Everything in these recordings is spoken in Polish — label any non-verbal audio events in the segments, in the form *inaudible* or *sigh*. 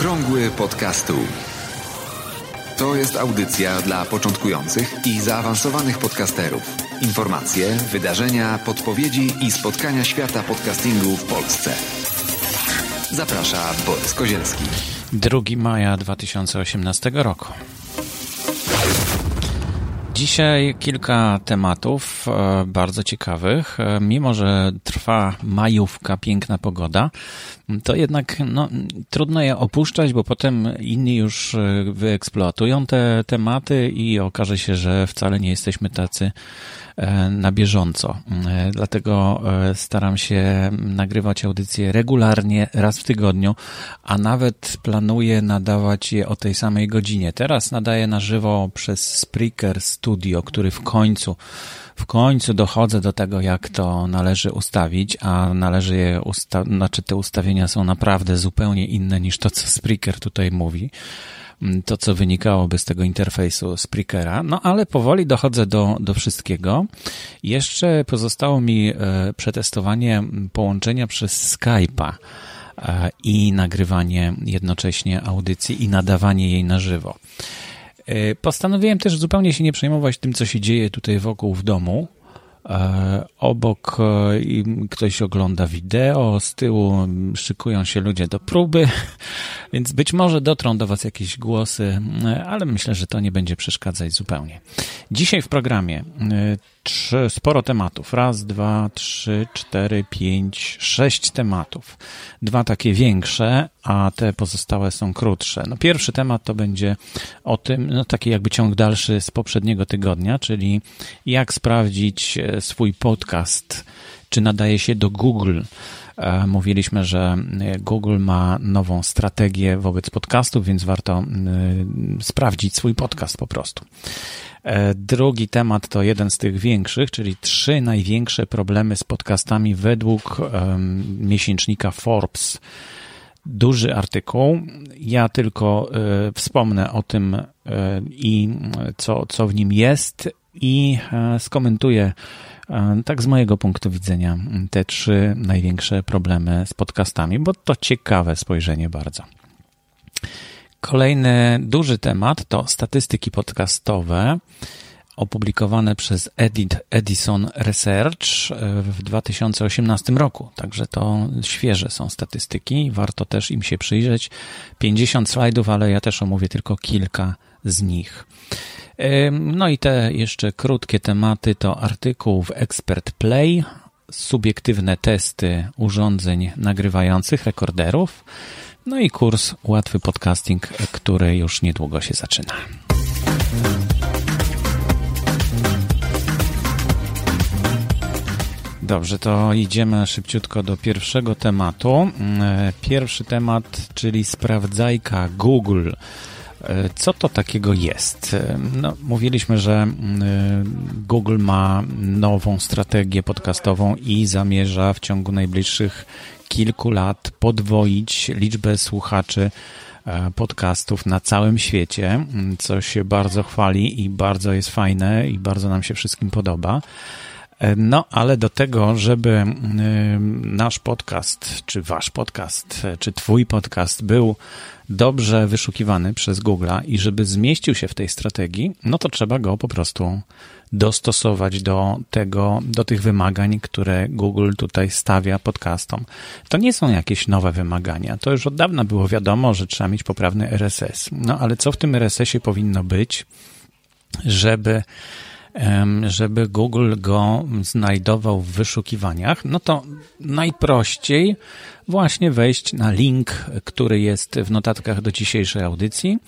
Okrągły podcastu. To jest audycja dla początkujących i zaawansowanych podcasterów. Informacje, wydarzenia, podpowiedzi i spotkania świata podcastingu w Polsce. Zaprasza Borys Kozielski. 2 maja 2018 roku. Dzisiaj kilka tematów e, bardzo ciekawych. E, mimo, że trwa majówka, piękna pogoda, to jednak no, trudno je opuszczać, bo potem inni już e, wyeksploatują te tematy i okaże się, że wcale nie jesteśmy tacy na bieżąco. Dlatego staram się nagrywać audycje regularnie, raz w tygodniu, a nawet planuję nadawać je o tej samej godzinie. Teraz nadaję na żywo przez Spreaker Studio, który w końcu w końcu dochodzę do tego, jak to należy ustawić, a należy je usta- znaczy te ustawienia są naprawdę zupełnie inne niż to, co Spreaker tutaj mówi to, co wynikałoby z tego interfejsu Spreakera. No ale powoli dochodzę do, do wszystkiego. Jeszcze pozostało mi e, przetestowanie połączenia przez Skype'a e, i nagrywanie jednocześnie audycji i nadawanie jej na żywo. E, postanowiłem też zupełnie się nie przejmować tym, co się dzieje tutaj wokół w domu. E, obok e, ktoś ogląda wideo, z tyłu szykują się ludzie do próby, *laughs* więc być może dotrą do Was jakieś głosy, ale myślę, że to nie będzie przeszkadzać zupełnie. Dzisiaj w programie trzy, sporo tematów. Raz, dwa, trzy, cztery, pięć, sześć tematów. Dwa takie większe, a te pozostałe są krótsze. No pierwszy temat to będzie o tym, no taki jakby ciąg dalszy z poprzedniego tygodnia, czyli jak sprawdzić e, swój podcast, czy nadaje się do Google. E, mówiliśmy, że e, Google ma nową strategię wobec podcastów, więc warto sprawdzić swój podcast po prostu. Drugi temat to jeden z tych większych, czyli trzy największe problemy z podcastami według miesięcznika Forbes. Duży artykuł. Ja tylko y, wspomnę o tym y, i co, co w nim jest i y, skomentuję tak z mojego punktu widzenia te trzy największe problemy z podcastami, bo to ciekawe spojrzenie bardzo. Kolejny duży temat to statystyki podcastowe opublikowane przez Edit Edison Research e, w 2018 roku. Także to świeże są statystyki, warto też im się przyjrzeć. 50 slajdów, ale ja też omówię tylko kilka z nich. E, no i te jeszcze krótkie tematy to artykuł w Expert Play, subiektywne testy urządzeń nagrywających, rekorderów, no i kurs Łatwy Podcasting, który już niedługo się zaczyna. Dobrze, to idziemy szybciutko do pierwszego tematu. Pierwszy temat, czyli sprawdzajka Google. Co to takiego jest? No, mówiliśmy, że Google ma nową strategię podcastową i zamierza w ciągu najbliższych kilku lat podwoić liczbę słuchaczy e, podcastów na całym świecie, co się bardzo chwali i bardzo jest fajne i bardzo nam się wszystkim podoba. No, ale do tego, żeby nasz podcast, czy wasz podcast, czy twój podcast był dobrze wyszukiwany przez Google'a i żeby zmieścił się w tej strategii, no to trzeba go po prostu dostosować do tego, do tych wymagań, które Google tutaj stawia podcastom. To nie są jakieś nowe wymagania. To już od dawna było wiadomo, że trzeba mieć poprawny RSS. No ale co w tym RSS-ie powinno być, żeby żeby Google go znajdował w wyszukiwaniach, no to najprościej właśnie wejść na link, który jest w notatkach do dzisiejszej audycji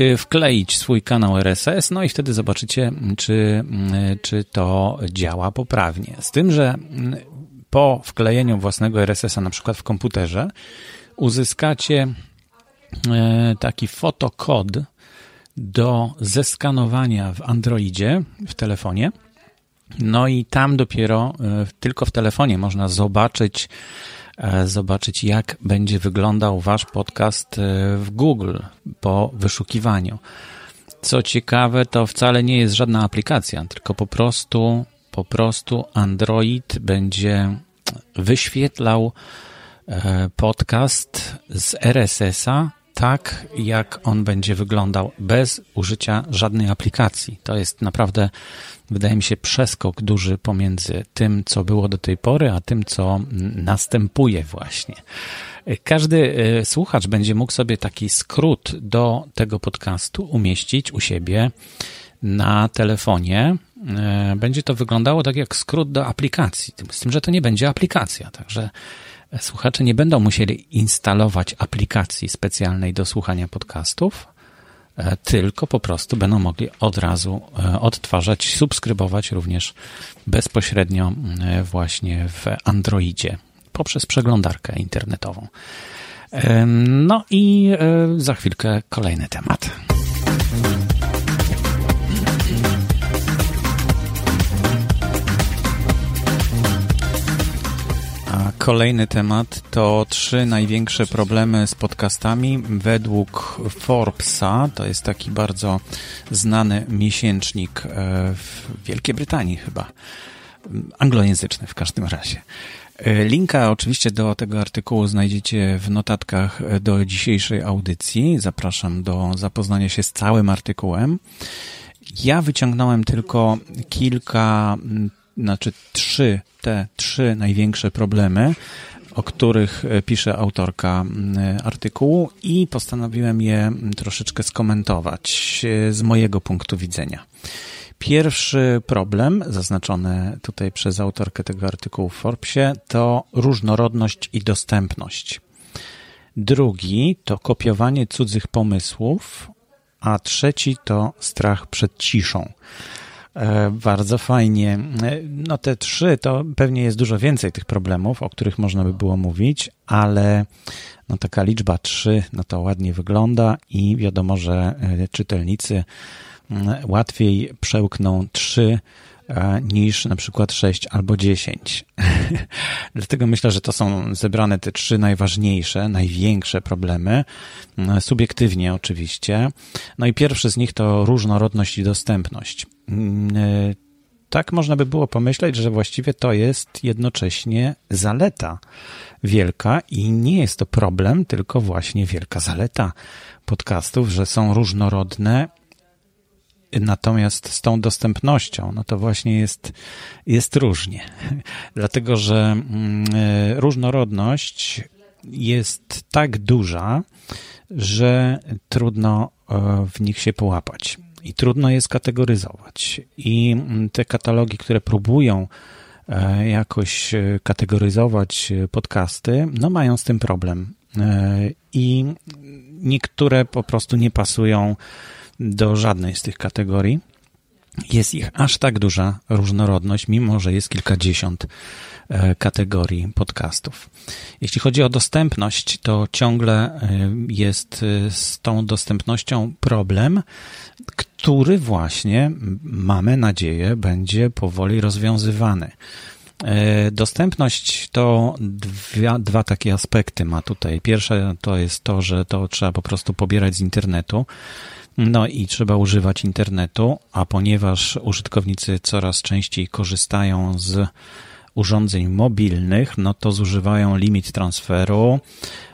Y, wkleić swój kanał RSS, no i wtedy zobaczycie, czy, y, czy to działa poprawnie. Z tym, że y, po wklejeniu własnego RSS-a na przykład w komputerze uzyskacie taki fotokod do zeskanowania w Androidzie, w telefonie. No i tam dopiero tylko w telefonie można zobaczyć E, zobaczyć, jak będzie wyglądał Wasz podcast e, w Google po wyszukiwaniu. Co ciekawe, to wcale nie jest żadna aplikacja, tylko po prostu, po prostu Android będzie wyświetlał podcast z RSS-a tak, jak on będzie wyglądał bez użycia żadnej aplikacji. To jest naprawdę, wydaje mi się, przeskok duży pomiędzy tym, co było do tej pory, a tym, co następuje właśnie. Każdy e, słuchacz będzie mógł sobie taki skrót do tego podcastu umieścić u siebie na telefonie. E, będzie to wyglądało tak jak skrót do aplikacji, z tym, że to nie będzie aplikacja, także słuchacze nie będą musieli instalować aplikacji specjalnej do słuchania podcastów, e, tylko po prostu będą mogli od razu odtwarzać, subskrybować również bezpośrednio właśnie w Androidzie poprzez przeglądarkę internetową. No i e, za chwilkę kolejny temat. Kolejny temat to trzy największe problemy z podcastami według Forbesa. To jest taki bardzo znany miesięcznik e, w Wielkiej Brytanii chyba. Anglojęzyczny w każdym razie. E, linka oczywiście do tego artykułu znajdziecie w notatkach do dzisiejszej audycji. Zapraszam do zapoznania się z całym artykułem. Ja wyciągnąłem tylko kilka, znaczy trzy, te trzy największe problemy, o których e, pisze autorka artykułu i postanowiłem je troszeczkę skomentować e, z mojego punktu widzenia. Pierwszy problem, zaznaczony tutaj przez autorkę tego artykułu w Forbesie, to różnorodność i dostępność. Drugi to kopiowanie cudzych pomysłów, a trzeci to strach przed ciszą. E, bardzo fajnie. E, no te trzy to pewnie jest dużo więcej tych problemów, o których można by było mówić, ale no taka liczba trzy, no to ładnie wygląda i wiadomo, że e, czytelnicy łatwiej przełkną trzy niż na przykład 6 albo 10. *laughs* Dlatego myślę, że to są zebrane te trzy najważniejsze, największe problemy, subiektywnie oczywiście. No i pierwszy z nich to różnorodność i dostępność. E, tak można by było pomyśleć, że właściwie to jest jednocześnie zaleta wielka i nie jest to problem, tylko właśnie wielka zaleta podcastów, że są różnorodne Natomiast z tą dostępnością, no to właśnie jest, jest różnie. *laughs* Dlatego, że mm, e, różnorodność jest tak duża, że trudno e, w nich się połapać i trudno je skategoryzować. I mm, te katalogi, które próbują e, jakoś kategoryzować podcasty, no mają z tym problem. I niektóre po prostu nie pasują do żadnej z tych kategorii. Jest ich aż tak duża różnorodność, mimo że jest kilkadziesiąt e, kategorii podcastów. Jeśli chodzi o dostępność, to ciągle e, jest e, z tą dostępnością problem, który właśnie mamy nadzieję będzie powoli rozwiązywany. Dostępność to dwa, dwa takie aspekty ma tutaj. Pierwsze to jest to, że to trzeba po prostu pobierać z internetu. No i trzeba używać internetu, a ponieważ użytkownicy coraz częściej korzystają z urządzeń mobilnych, no to zużywają limit transferu.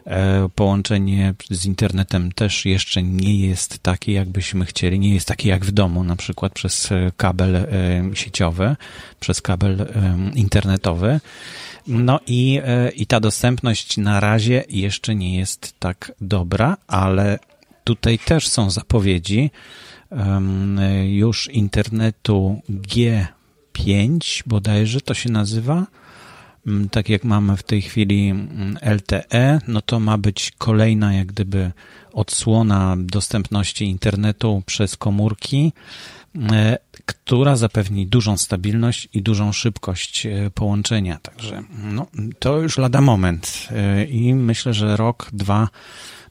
E, połączenie z internetem też jeszcze nie jest takie, jakbyśmy chcieli, nie jest takie jak w domu, na przykład przez kabel e, sieciowy, przez kabel e, internetowy. No i, i ta dostępność na razie jeszcze nie jest tak dobra, ale tutaj też są zapowiedzi już internetu G5 bodajże to się nazywa. Mm, tak jak mamy w tej chwili mm, LTE, no to ma być kolejna jak gdyby odsłona dostępności internetu przez komórki, e, która zapewni dużą stabilność i dużą szybkość e, połączenia. Także no, to już lada moment e, i myślę, że rok, dwa,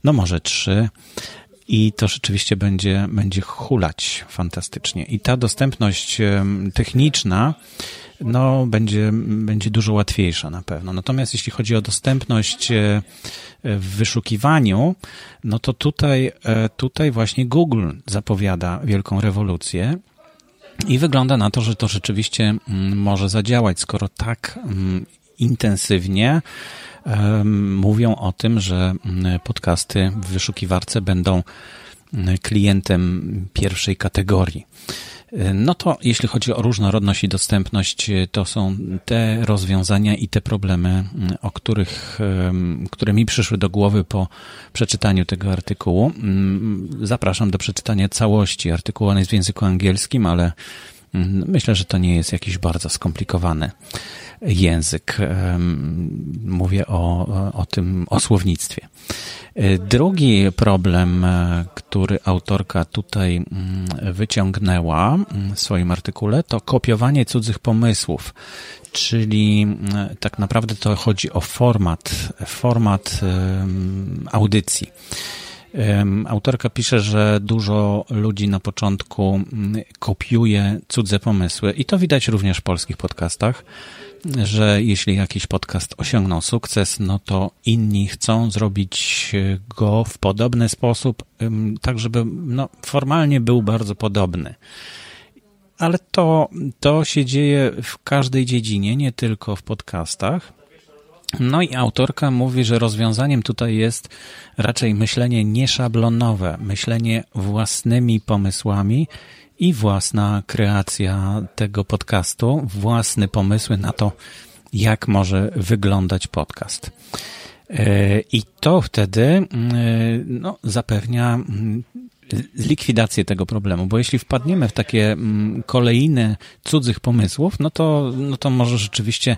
no może trzy i to rzeczywiście będzie, będzie hulać fantastycznie. I ta dostępność techniczna, no, będzie, będzie dużo łatwiejsza na pewno. Natomiast jeśli chodzi o dostępność e, w wyszukiwaniu, no to tutaj, e, tutaj właśnie Google zapowiada wielką rewolucję. I wygląda na to, że to rzeczywiście mm, może zadziałać, skoro tak mm, intensywnie mówią o tym, że podcasty w wyszukiwarce będą klientem pierwszej kategorii. No to jeśli chodzi o różnorodność i dostępność, to są te rozwiązania i te problemy, o których, które mi przyszły do głowy po przeczytaniu tego artykułu. Zapraszam do przeczytania całości artykułu. On jest w języku angielskim, ale myślę, że to nie jest jakiś bardzo skomplikowany język. Mówię o, o tym, o słownictwie. Drugi problem, który autorka tutaj mm, wyciągnęła w swoim artykule, to kopiowanie cudzych pomysłów. Czyli mm, tak naprawdę to chodzi o format, format audycji. Autorka pisze, że dużo ludzi na początku mm, kopiuje cudze pomysły i to widać również w polskich podcastach że jeśli jakiś podcast osiągnął sukces, no to inni chcą zrobić go w podobny sposób, tak żeby no, formalnie był bardzo podobny. Ale to, to się dzieje w każdej dziedzinie, nie tylko w podcastach. No i autorka mówi, że rozwiązaniem tutaj jest raczej myślenie nieszablonowe, myślenie własnymi pomysłami i własna kreacja tego podcastu, własne pomysły na to, jak może wyglądać podcast. E, I to wtedy e, no, zapewnia mm, likwidację tego problemu, bo jeśli wpadniemy w takie mm, kolejne cudzych pomysłów, no to, no to może rzeczywiście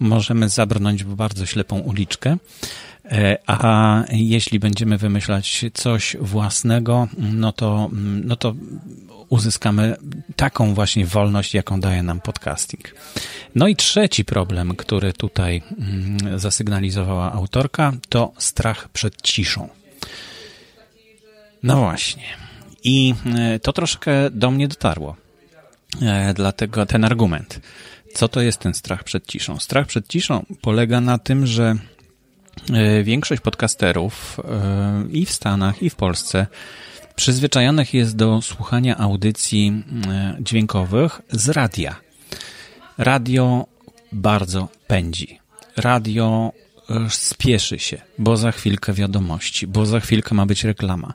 możemy zabrnąć w bardzo ślepą uliczkę. E, a jeśli będziemy wymyślać coś własnego, no to, mm, no to uzyskamy taką właśnie wolność, jaką daje nam podcasting. No i trzeci problem, który tutaj mm, zasygnalizowała autorka, to strach przed ciszą. No właśnie. I e, to troszkę do mnie dotarło. E, dlatego ten argument. Co to jest ten strach przed ciszą? Strach przed ciszą polega na tym, że e, większość podcasterów i w Stanach, i w Polsce przyzwyczajonych jest do słuchania audycji dźwiękowych z radia. Radio bardzo pędzi. Radio spieszy się, bo za chwilkę wiadomości, bo za chwilkę ma być reklama,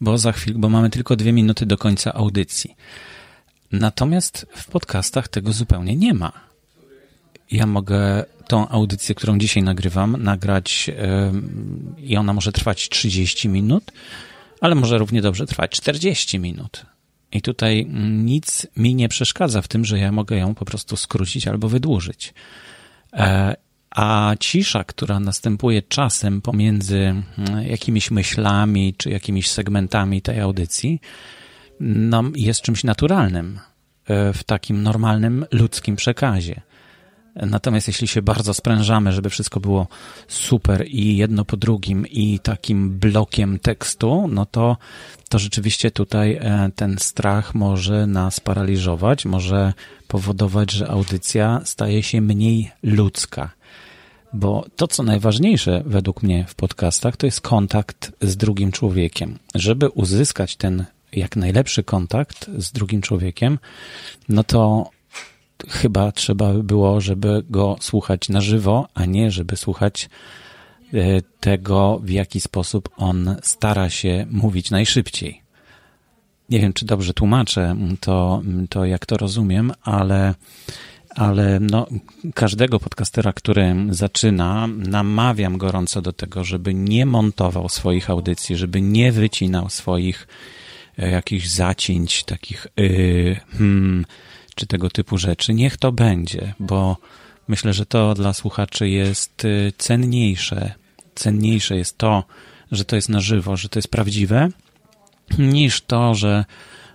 bo za chwilkę, bo mamy tylko dwie minuty do końca audycji. Natomiast w podcastach tego zupełnie nie ma. Ja mogę tą audycję, którą dzisiaj nagrywam, nagrać yy, i ona może trwać 30 minut, ale może równie dobrze trwać 40 minut. I tutaj nic mi nie przeszkadza w tym, że ja mogę ją po prostu skrócić albo wydłużyć. A cisza, która następuje czasem pomiędzy mm, jakimiś myślami czy jakimiś segmentami tej audycji, no, jest czymś naturalnym e, w takim normalnym ludzkim przekazie. Natomiast jeśli się bardzo sprężamy, żeby wszystko było super i jedno po drugim i takim blokiem tekstu, no to, to rzeczywiście tutaj e, ten strach może nas paraliżować, może powodować, że audycja staje się mniej ludzka. Bo to, co najważniejsze według mnie w podcastach, to jest kontakt z drugim człowiekiem. Żeby uzyskać ten jak najlepszy kontakt z drugim człowiekiem, no to chyba trzeba było, żeby go słuchać na żywo, a nie żeby słuchać e, tego, w jaki sposób on stara się mówić najszybciej. Nie wiem, czy dobrze tłumaczę to, to jak to rozumiem, ale, ale no, każdego podcastera, który zaczyna, namawiam gorąco do tego, żeby nie montował swoich audycji, żeby nie wycinał swoich e, jakichś zacięć, takich yy, hmm, czy tego typu rzeczy, niech to będzie, bo myślę, że to dla słuchaczy jest y, cenniejsze. Cenniejsze jest to, że to jest na żywo, że to jest prawdziwe, niż to, że,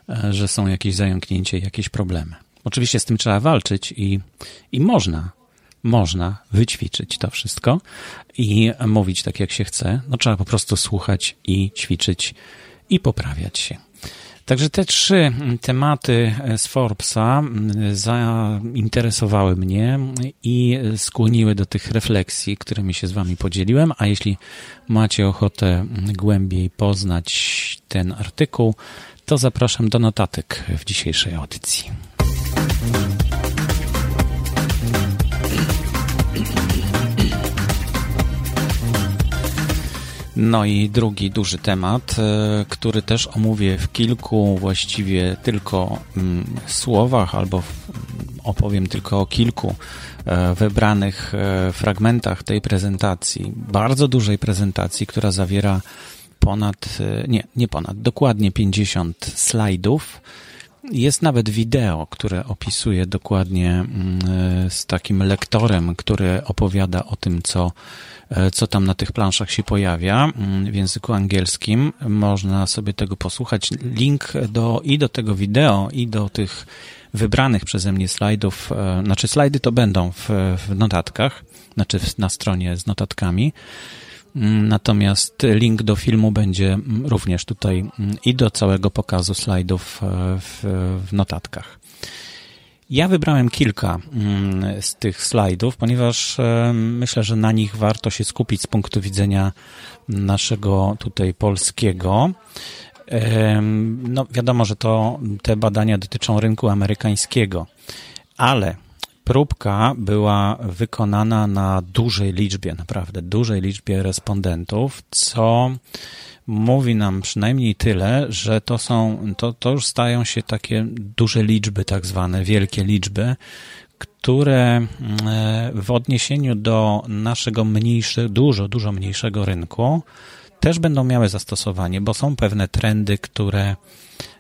e, że są jakieś zająknięcia, jakieś problemy. Oczywiście z tym trzeba walczyć i, i można, można wyćwiczyć to wszystko i mówić tak, jak się chce. No trzeba po prostu słuchać i ćwiczyć i poprawiać się. Także te trzy tematy z Forbesa zainteresowały mnie i skłoniły do tych refleksji, którymi się z Wami podzieliłem. A jeśli macie ochotę głębiej poznać ten artykuł, to zapraszam do notatek w dzisiejszej audycji. No i drugi duży temat, e, który też omówię w kilku właściwie tylko mm, słowach albo opowiem tylko o kilku e, wybranych e, fragmentach tej prezentacji, bardzo dużej prezentacji, która zawiera ponad, nie, nie ponad, dokładnie 50 slajdów. Jest nawet wideo, które opisuje dokładnie mm, z takim lektorem, który opowiada o tym, co E, co tam na tych planszach się pojawia mm, w języku angielskim. Można sobie tego posłuchać. Link do, i do tego wideo, i do tych wybranych przeze mnie slajdów, e, znaczy slajdy to będą w, w notatkach, znaczy na stronie z notatkami. Mm, natomiast link do filmu będzie również tutaj mm, i do całego pokazu slajdów e, w, w notatkach. Ja wybrałem kilka mm, z tych slajdów, ponieważ e, myślę, że na nich warto się skupić z punktu widzenia naszego tutaj polskiego. No, wiadomo, że to te badania dotyczą rynku amerykańskiego, ale próbka była wykonana na dużej liczbie, naprawdę dużej liczbie respondentów, co mówi nam przynajmniej tyle, że to są, to, to już stają się takie duże liczby, tak zwane wielkie liczby, które mm, w odniesieniu do naszego mniejszego, dużo, dużo mniejszego rynku też będą miały zastosowanie, bo są pewne trendy, które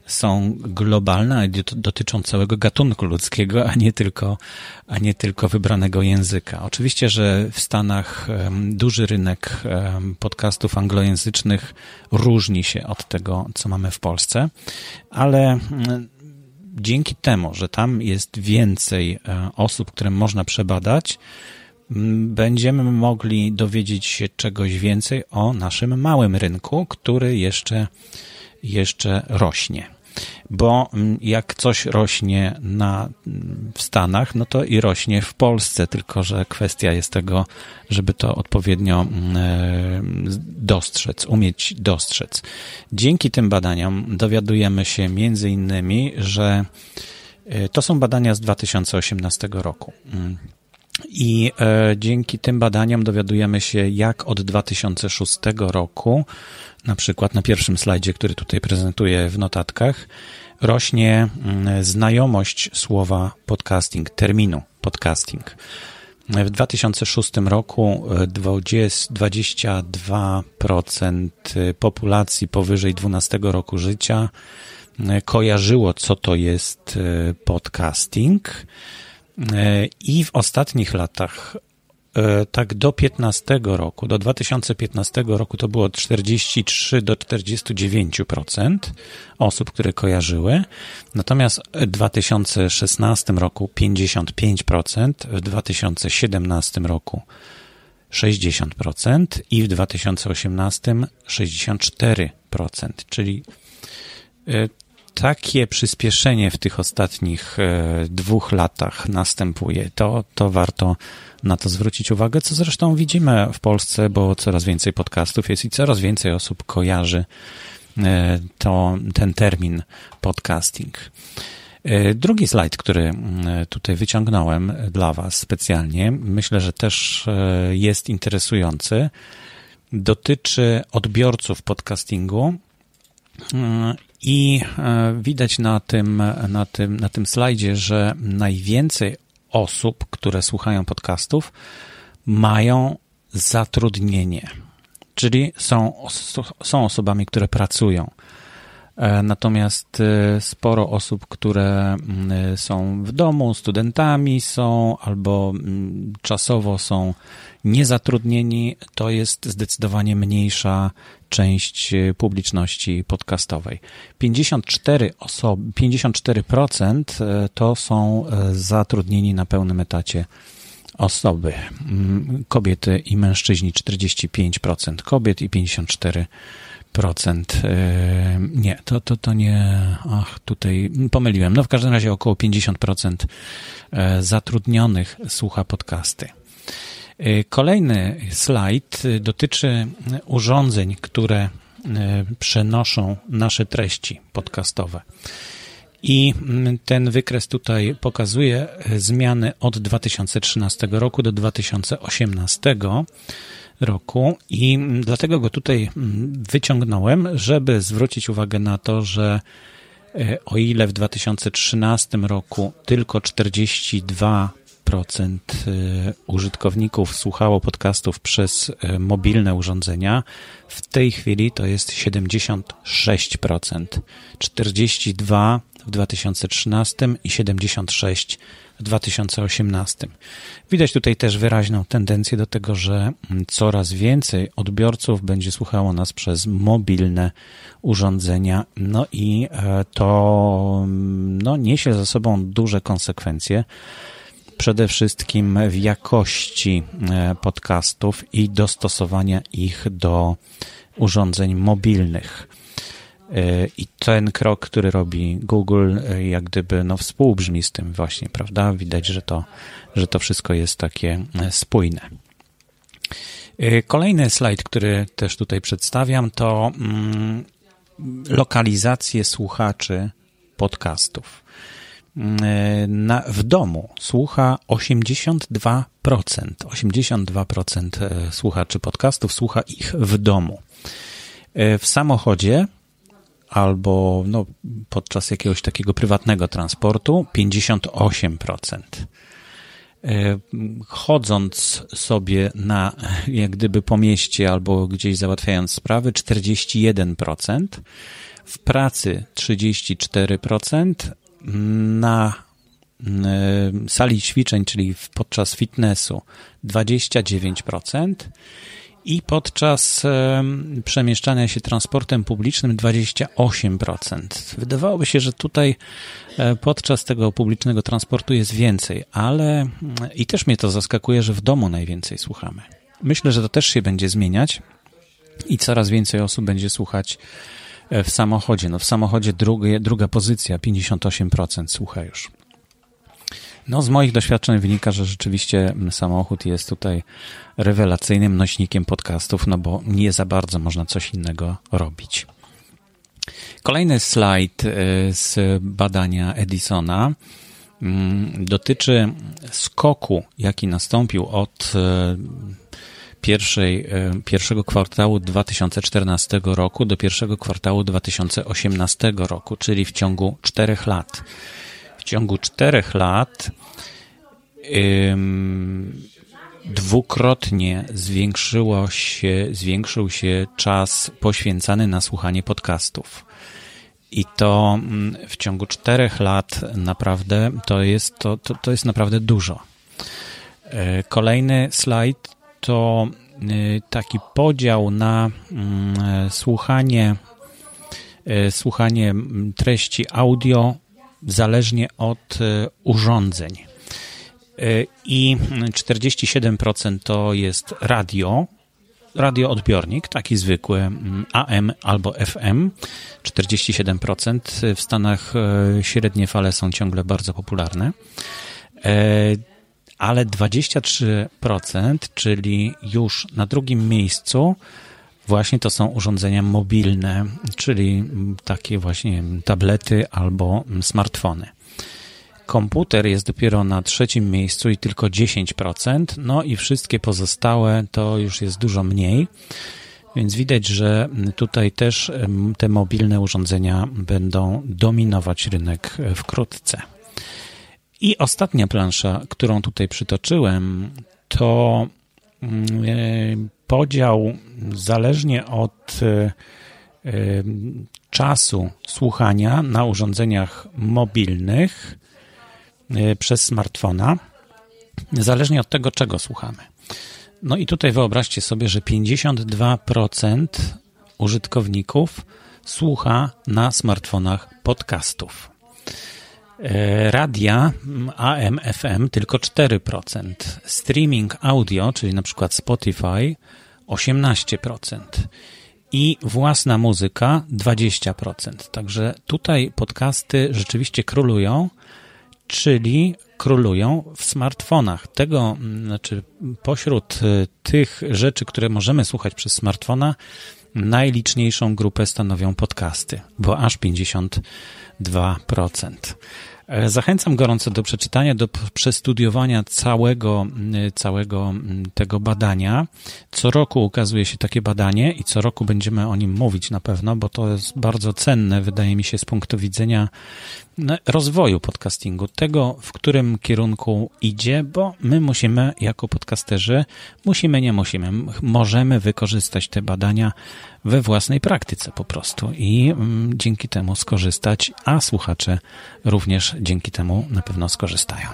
są globalne, dotyczą całego gatunku ludzkiego, a nie tylko, a nie tylko wybranego języka. Oczywiście, że w Stanach duży rynek podcastów anglojęzycznych różni się od tego, co mamy w Polsce, ale dzięki temu, że tam jest więcej e, osób, które można przebadać, będziemy mogli dowiedzieć się czegoś więcej o naszym małym rynku, który jeszcze, jeszcze rośnie bo mm, jak coś rośnie na, w Stanach, no to i rośnie w Polsce, tylko że kwestia jest tego, żeby to odpowiednio mm, e, dostrzec, umieć dostrzec. Dzięki tym badaniom dowiadujemy się między innymi, że e, to są badania z 2018 roku. I e, dzięki tym badaniom dowiadujemy się, jak od 2006 roku, na przykład na pierwszym slajdzie, który tutaj prezentuję w notatkach, rośnie mm, znajomość słowa podcasting, terminu podcasting. W 2006 roku 20, 22% populacji powyżej 12 roku życia e, kojarzyło, co to jest e, podcasting. E, I w ostatnich latach E, tak do 15 roku, do 2015 roku to było 43 do 49% osób, które kojarzyły. Natomiast w 2016 roku 55%, w 2017 roku 60% i w 2018 64%, czyli e, takie przyspieszenie w tych ostatnich e, dwóch latach następuje, to, to warto na to zwrócić uwagę, co zresztą widzimy w Polsce, bo coraz więcej podcastów jest i coraz więcej osób kojarzy e, to, ten termin podcasting. E, drugi slajd, który tutaj wyciągnąłem dla Was specjalnie, myślę, że też jest interesujący, dotyczy odbiorców podcastingu i e, widać na tym, na, tym, na tym slajdzie, że najwięcej osób, które słuchają podcastów, mają zatrudnienie, czyli są, są osobami, które pracują. E, natomiast e, sporo osób, które mm, są w domu, studentami są albo mm, czasowo są niezatrudnieni, to jest zdecydowanie mniejsza część e, publiczności podcastowej. 54 osoby, 54% to są zatrudnieni na pełnym etacie osoby. Mm, kobiety i mężczyźni 45% kobiet i 54% procent. E, nie, to, to, to nie, ach, tutaj pomyliłem. No w każdym razie około 50% e, zatrudnionych słucha podcasty. E, kolejny slajd dotyczy urządzeń, które przenoszą nasze treści podcastowe. I ten wykres tutaj pokazuje zmiany od 2013 roku do 2018 roku i dlatego go tutaj wyciągnąłem, żeby zwrócić uwagę na to, że o ile w 2013 roku tylko 42 procent y, użytkowników słuchało podcastów przez y, mobilne urządzenia. W tej chwili to jest 76%. 42 w 2013 i 76 w 2018. Widać tutaj też wyraźną tendencję do tego, że coraz więcej odbiorców będzie słuchało nas przez mobilne urządzenia. No i e, to no, niesie za sobą duże konsekwencje przede wszystkim w jakości e, podcastów i dostosowania ich do urządzeń mobilnych. E, I ten krok, który robi Google, e, jak gdyby no, współbrzmi z tym właśnie, prawda? Widać, że to, że to wszystko jest takie spójne. Kolejny slajd, który też tutaj przedstawiam, to mm, lokalizację słuchaczy podcastów. E, na, w domu słucha 82%. 82% e, słuchaczy podcastów słucha ich w domu. E, w samochodzie albo no, podczas jakiegoś takiego prywatnego transportu 58%. Chodząc sobie na, jak gdyby po mieście albo gdzieś załatwiając sprawy, 41%, w pracy 34%, na e, sali ćwiczeń, czyli podczas fitnessu 29% i podczas e, przemieszczania się transportem publicznym 28%. Wydawałoby się, że tutaj e, podczas tego publicznego transportu jest więcej, ale i też mnie to zaskakuje, że w domu najwięcej słuchamy. Myślę, że to też się będzie zmieniać i coraz więcej osób będzie słuchać w samochodzie. No w samochodzie drugie, druga pozycja, 58% słucha już. No, z moich doświadczeń wynika, że rzeczywiście samochód jest tutaj rewelacyjnym nośnikiem podcastów, no bo nie za bardzo można coś innego robić. Kolejny slajd y, z badania Edisona mm, dotyczy skoku, jaki nastąpił od y, pierwszej, e, pierwszego kwartału 2014 roku do pierwszego kwartału 2018 roku, czyli w ciągu czterech lat. W ciągu czterech lat ym, dwukrotnie zwiększyło się, zwiększył się czas poświęcany na słuchanie podcastów. I to mm, w ciągu czterech lat naprawdę to jest, to, to, to jest naprawdę dużo. E, kolejny slajd to y, taki podział na mm, słuchanie, y, słuchanie treści audio zależnie od y, urządzeń. I 47% to jest radio, radioodbiornik, taki zwykły AM albo FM. 47%. W Stanach średnie fale są ciągle bardzo popularne ale 23%, czyli już na drugim miejscu właśnie to są urządzenia mobilne, czyli takie właśnie tablety albo smartfony. Komputer jest dopiero na trzecim miejscu i tylko 10%, no i wszystkie pozostałe to już jest dużo mniej. Więc widać, że tutaj też te mobilne urządzenia będą dominować rynek wkrótce. I ostatnia plansza, którą tutaj przytoczyłem, to e, podział zależnie od e, e, czasu słuchania na urządzeniach mobilnych przez smartfona, zależnie od tego, czego słuchamy. No i tutaj wyobraźcie sobie, że 52% użytkowników słucha na smartfonach podcastów. E, radia AM, FM tylko 4%. Streaming audio, czyli na przykład Spotify 18%. I własna muzyka 20%. Także tutaj podcasty rzeczywiście królują, czyli królują w smartfonach. Tego, znaczy pośród e, tych rzeczy, które możemy słuchać przez smartfona, najliczniejszą grupę stanowią podcasty, bo aż 50 2%. E, zachęcam gorąco do przeczytania, do przestudiowania całego, całego tego badania. Co roku ukazuje się takie badanie i co roku będziemy o nim mówić na pewno, bo to jest bardzo cenne, wydaje mi się, z punktu widzenia rozwoju podcastingu, tego, w którym kierunku idzie, bo my musimy, jako podcasterzy, musimy, nie musimy, możemy wykorzystać te badania we własnej praktyce po prostu i dzięki temu skorzystać, a słuchacze również dzięki temu na pewno skorzystają.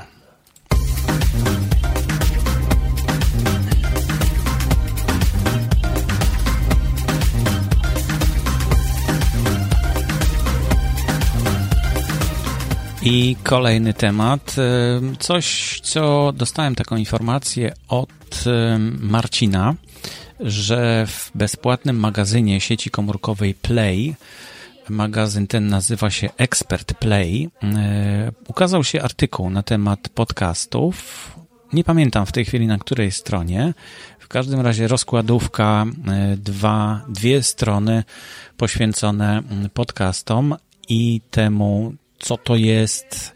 I kolejny temat. Coś, co dostałem taką informację od Marcina, że w bezpłatnym magazynie sieci komórkowej Play, magazyn ten nazywa się Expert Play, ukazał się artykuł na temat podcastów. Nie pamiętam w tej chwili na której stronie. W każdym razie rozkładówka, dwa, dwie strony poświęcone podcastom i temu, co to jest.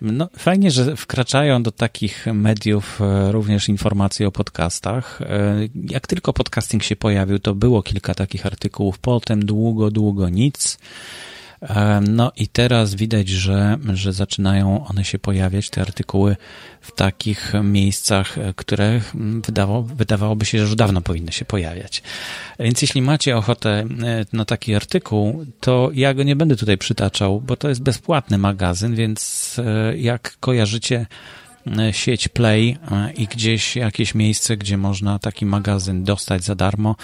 No, fajnie, że wkraczają do takich mediów e, również informacje o podcastach. E, jak tylko podcasting się pojawił, to było kilka takich artykułów, potem długo, długo nic. No i teraz widać, że, że zaczynają one się pojawiać, te artykuły, w takich miejscach, e, które wydawało, wydawałoby się, że już dawno powinny się pojawiać. Więc jeśli macie ochotę e, na taki artykuł, to ja go nie będę tutaj przytaczał, bo to jest bezpłatny magazyn, więc e, jak kojarzycie sieć Play i gdzieś jakieś miejsce, gdzie można taki magazyn dostać za darmo,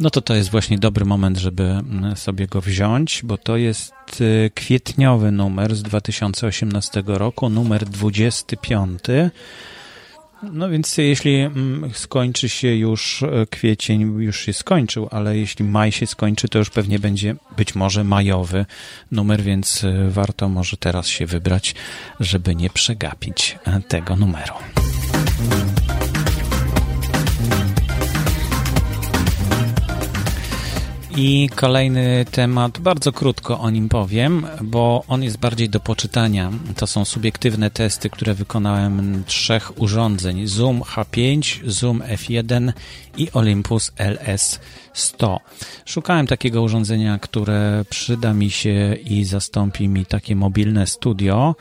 no to to jest właśnie dobry moment, żeby sobie go wziąć, bo to jest y, kwietniowy numer z 2018 roku, numer 25. No więc jeśli mm, skończy się już e, kwiecień, już się skończył, ale jeśli maj się skończy, to już pewnie będzie być może majowy numer, więc e, warto może teraz się wybrać, żeby nie przegapić e, tego numeru. I kolejny temat, bardzo krótko o nim powiem, bo on jest bardziej do poczytania. To są subiektywne testy, które wykonałem trzech urządzeń: Zoom H5, Zoom F1 i Olympus LS100. Szukałem takiego urządzenia, które przyda mi się i zastąpi mi takie mobilne studio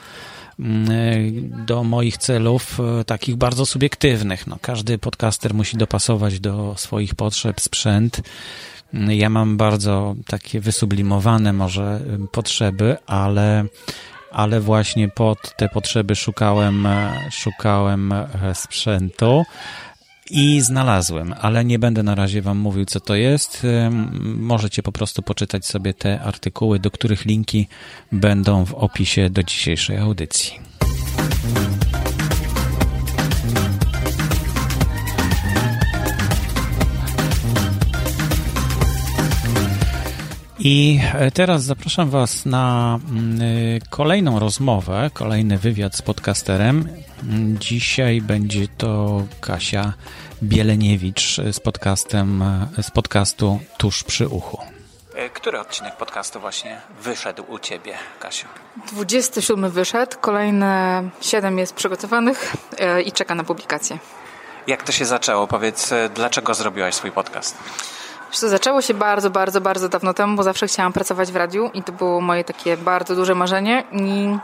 mm, do moich celów e, takich bardzo subiektywnych. No, każdy podcaster musi dopasować do swoich potrzeb sprzęt. Ja mam bardzo takie wysublimowane może potrzeby, ale, ale właśnie pod te potrzeby szukałem, szukałem e, sprzętu. I znalazłem, ale nie będę na razie Wam mówił, co to jest. Możecie po prostu poczytać sobie te artykuły, do których linki będą w opisie do dzisiejszej audycji. I e, teraz zapraszam Was na mm, y, kolejną rozmowę, kolejny wywiad z podcasterem. Dzisiaj będzie to Kasia Bieleniewicz z podcastem, z podcastu Tuż przy uchu. E, który odcinek podcastu właśnie wyszedł u Ciebie, Kasiu? 27 wyszedł, kolejne 7 jest przygotowanych e, i czeka na publikację. Jak to się zaczęło? Powiedz, dlaczego zrobiłaś swój podcast? To zaczęło się bardzo, bardzo, bardzo dawno temu, bo zawsze chciałam pracować w radiu i to było moje takie bardzo duże marzenie i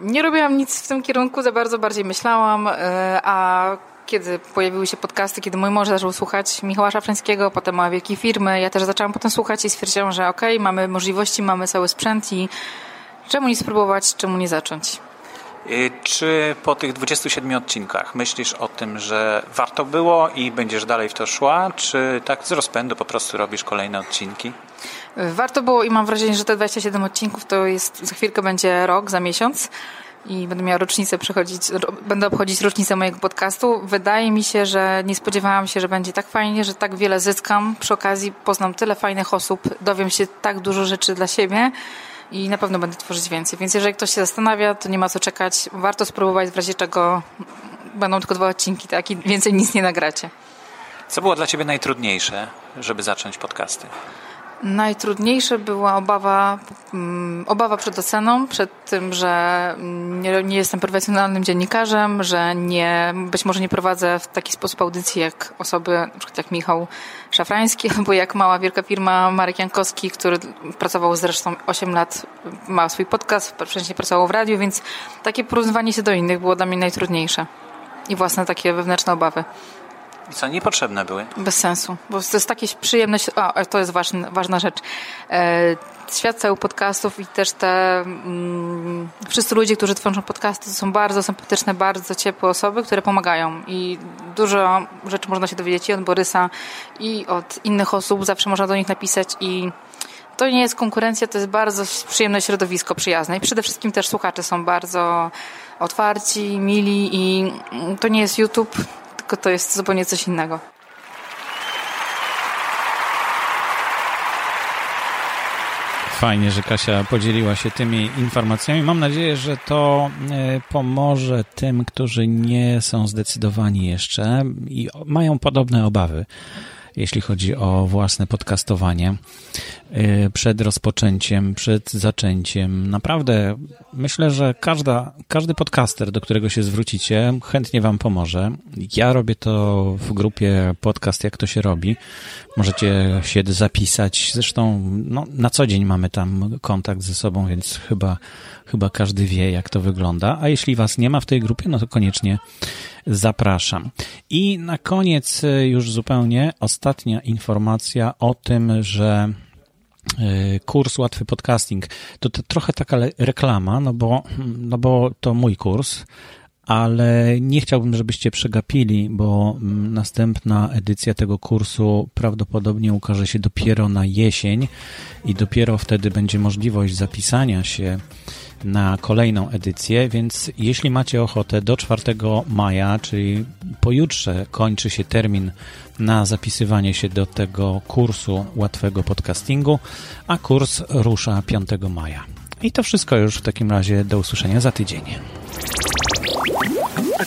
nie robiłam nic w tym kierunku, za bardzo bardziej myślałam, e, a kiedy pojawiły się podcasty, kiedy mój mąż zaczął słuchać Michała Szafrańskiego, potem małe wielkie firmy, ja też zaczęłam potem słuchać i stwierdziłam, że okej, okay, mamy możliwości, mamy cały sprzęt i czemu nie spróbować, czemu nie zacząć. Y, czy po tych 27 odcinkach myślisz o tym, że warto było i będziesz dalej w to szła, czy tak z rozpędu po prostu robisz kolejne odcinki? Warto było i mam wrażenie, że te 27 odcinków to jest, za chwilkę będzie rok, za miesiąc i będę miała rocznicę przechodzić, będę obchodzić rocznicę mojego podcastu. Wydaje mi się, że nie spodziewałam się, że będzie tak fajnie, że tak wiele zyskam. Przy okazji poznam tyle fajnych osób, dowiem się tak dużo rzeczy dla siebie i na pewno będę tworzyć więcej. Więc jeżeli ktoś się zastanawia, to nie ma co czekać. Warto spróbować, w razie czego będą tylko dwa odcinki, tak? I więcej nic nie nagracie. Co było dla Ciebie najtrudniejsze, żeby zacząć podcasty? Najtrudniejsze była obawa, mm, obawa przed oceną, przed tym, że nie, nie, jestem profesjonalnym dziennikarzem, że nie, być może nie prowadzę w taki sposób audycji jak osoby, na przykład jak Michał Szafrański, *laughs* albo jak mała wielka firma Marek Jankowski, który pracował zresztą 8 lat, ma swój podcast, wcześniej pracował w radiu, więc takie porównywanie się do innych było dla mnie najtrudniejsze. I własne takie wewnętrzne obawy. I co, niepotrzebne były? Bez sensu, bo to jest takie przyjemność, a to jest ważna, ważna rzecz. E, świat cały podcastów i też te mm, wszyscy ludzie, którzy tworzą podcasty, to są bardzo sympatyczne, bardzo ciepłe osoby, które pomagają i dużo rzeczy można się dowiedzieć i od Borysa i od innych osób, zawsze można do nich napisać i to nie jest konkurencja, to jest bardzo przyjemne środowisko, przyjazne i przede wszystkim też słuchacze są bardzo otwarci, mili i to nie jest YouTube, tylko to jest zupełnie coś innego. Fajnie, że Kasia podzieliła się tymi informacjami. Mam nadzieję, że to e, pomoże tym, którzy nie są zdecydowani jeszcze i mają podobne obawy jeśli chodzi o własne podcastowanie przed rozpoczęciem, przed zaczęciem. Naprawdę myślę, że każda, każdy podcaster, do którego się zwrócicie, chętnie Wam pomoże. Ja robię to w grupie podcast Jak to się robi. Możecie się zapisać. Zresztą no, na co dzień mamy tam kontakt ze sobą, więc chyba, chyba każdy wie, jak to wygląda. A jeśli Was nie ma w tej grupie, no to koniecznie zapraszam. I na koniec e, już zupełnie ostatnia informacja o tym, że e, kurs Łatwy Podcasting. To, to trochę taka reklama, no bo, no bo to mój kurs, ale nie chciałbym, żebyście przegapili, bo mm, następna edycja tego kursu prawdopodobnie ukaże się dopiero na jesień i dopiero wtedy będzie możliwość zapisania się na kolejną edycję, więc jeśli macie ochotę do 4 maja, czyli pojutrze kończy się termin na zapisywanie się do tego kursu łatwego podcastingu, a kurs rusza 5 maja. I to wszystko już w takim razie do usłyszenia za tydzień.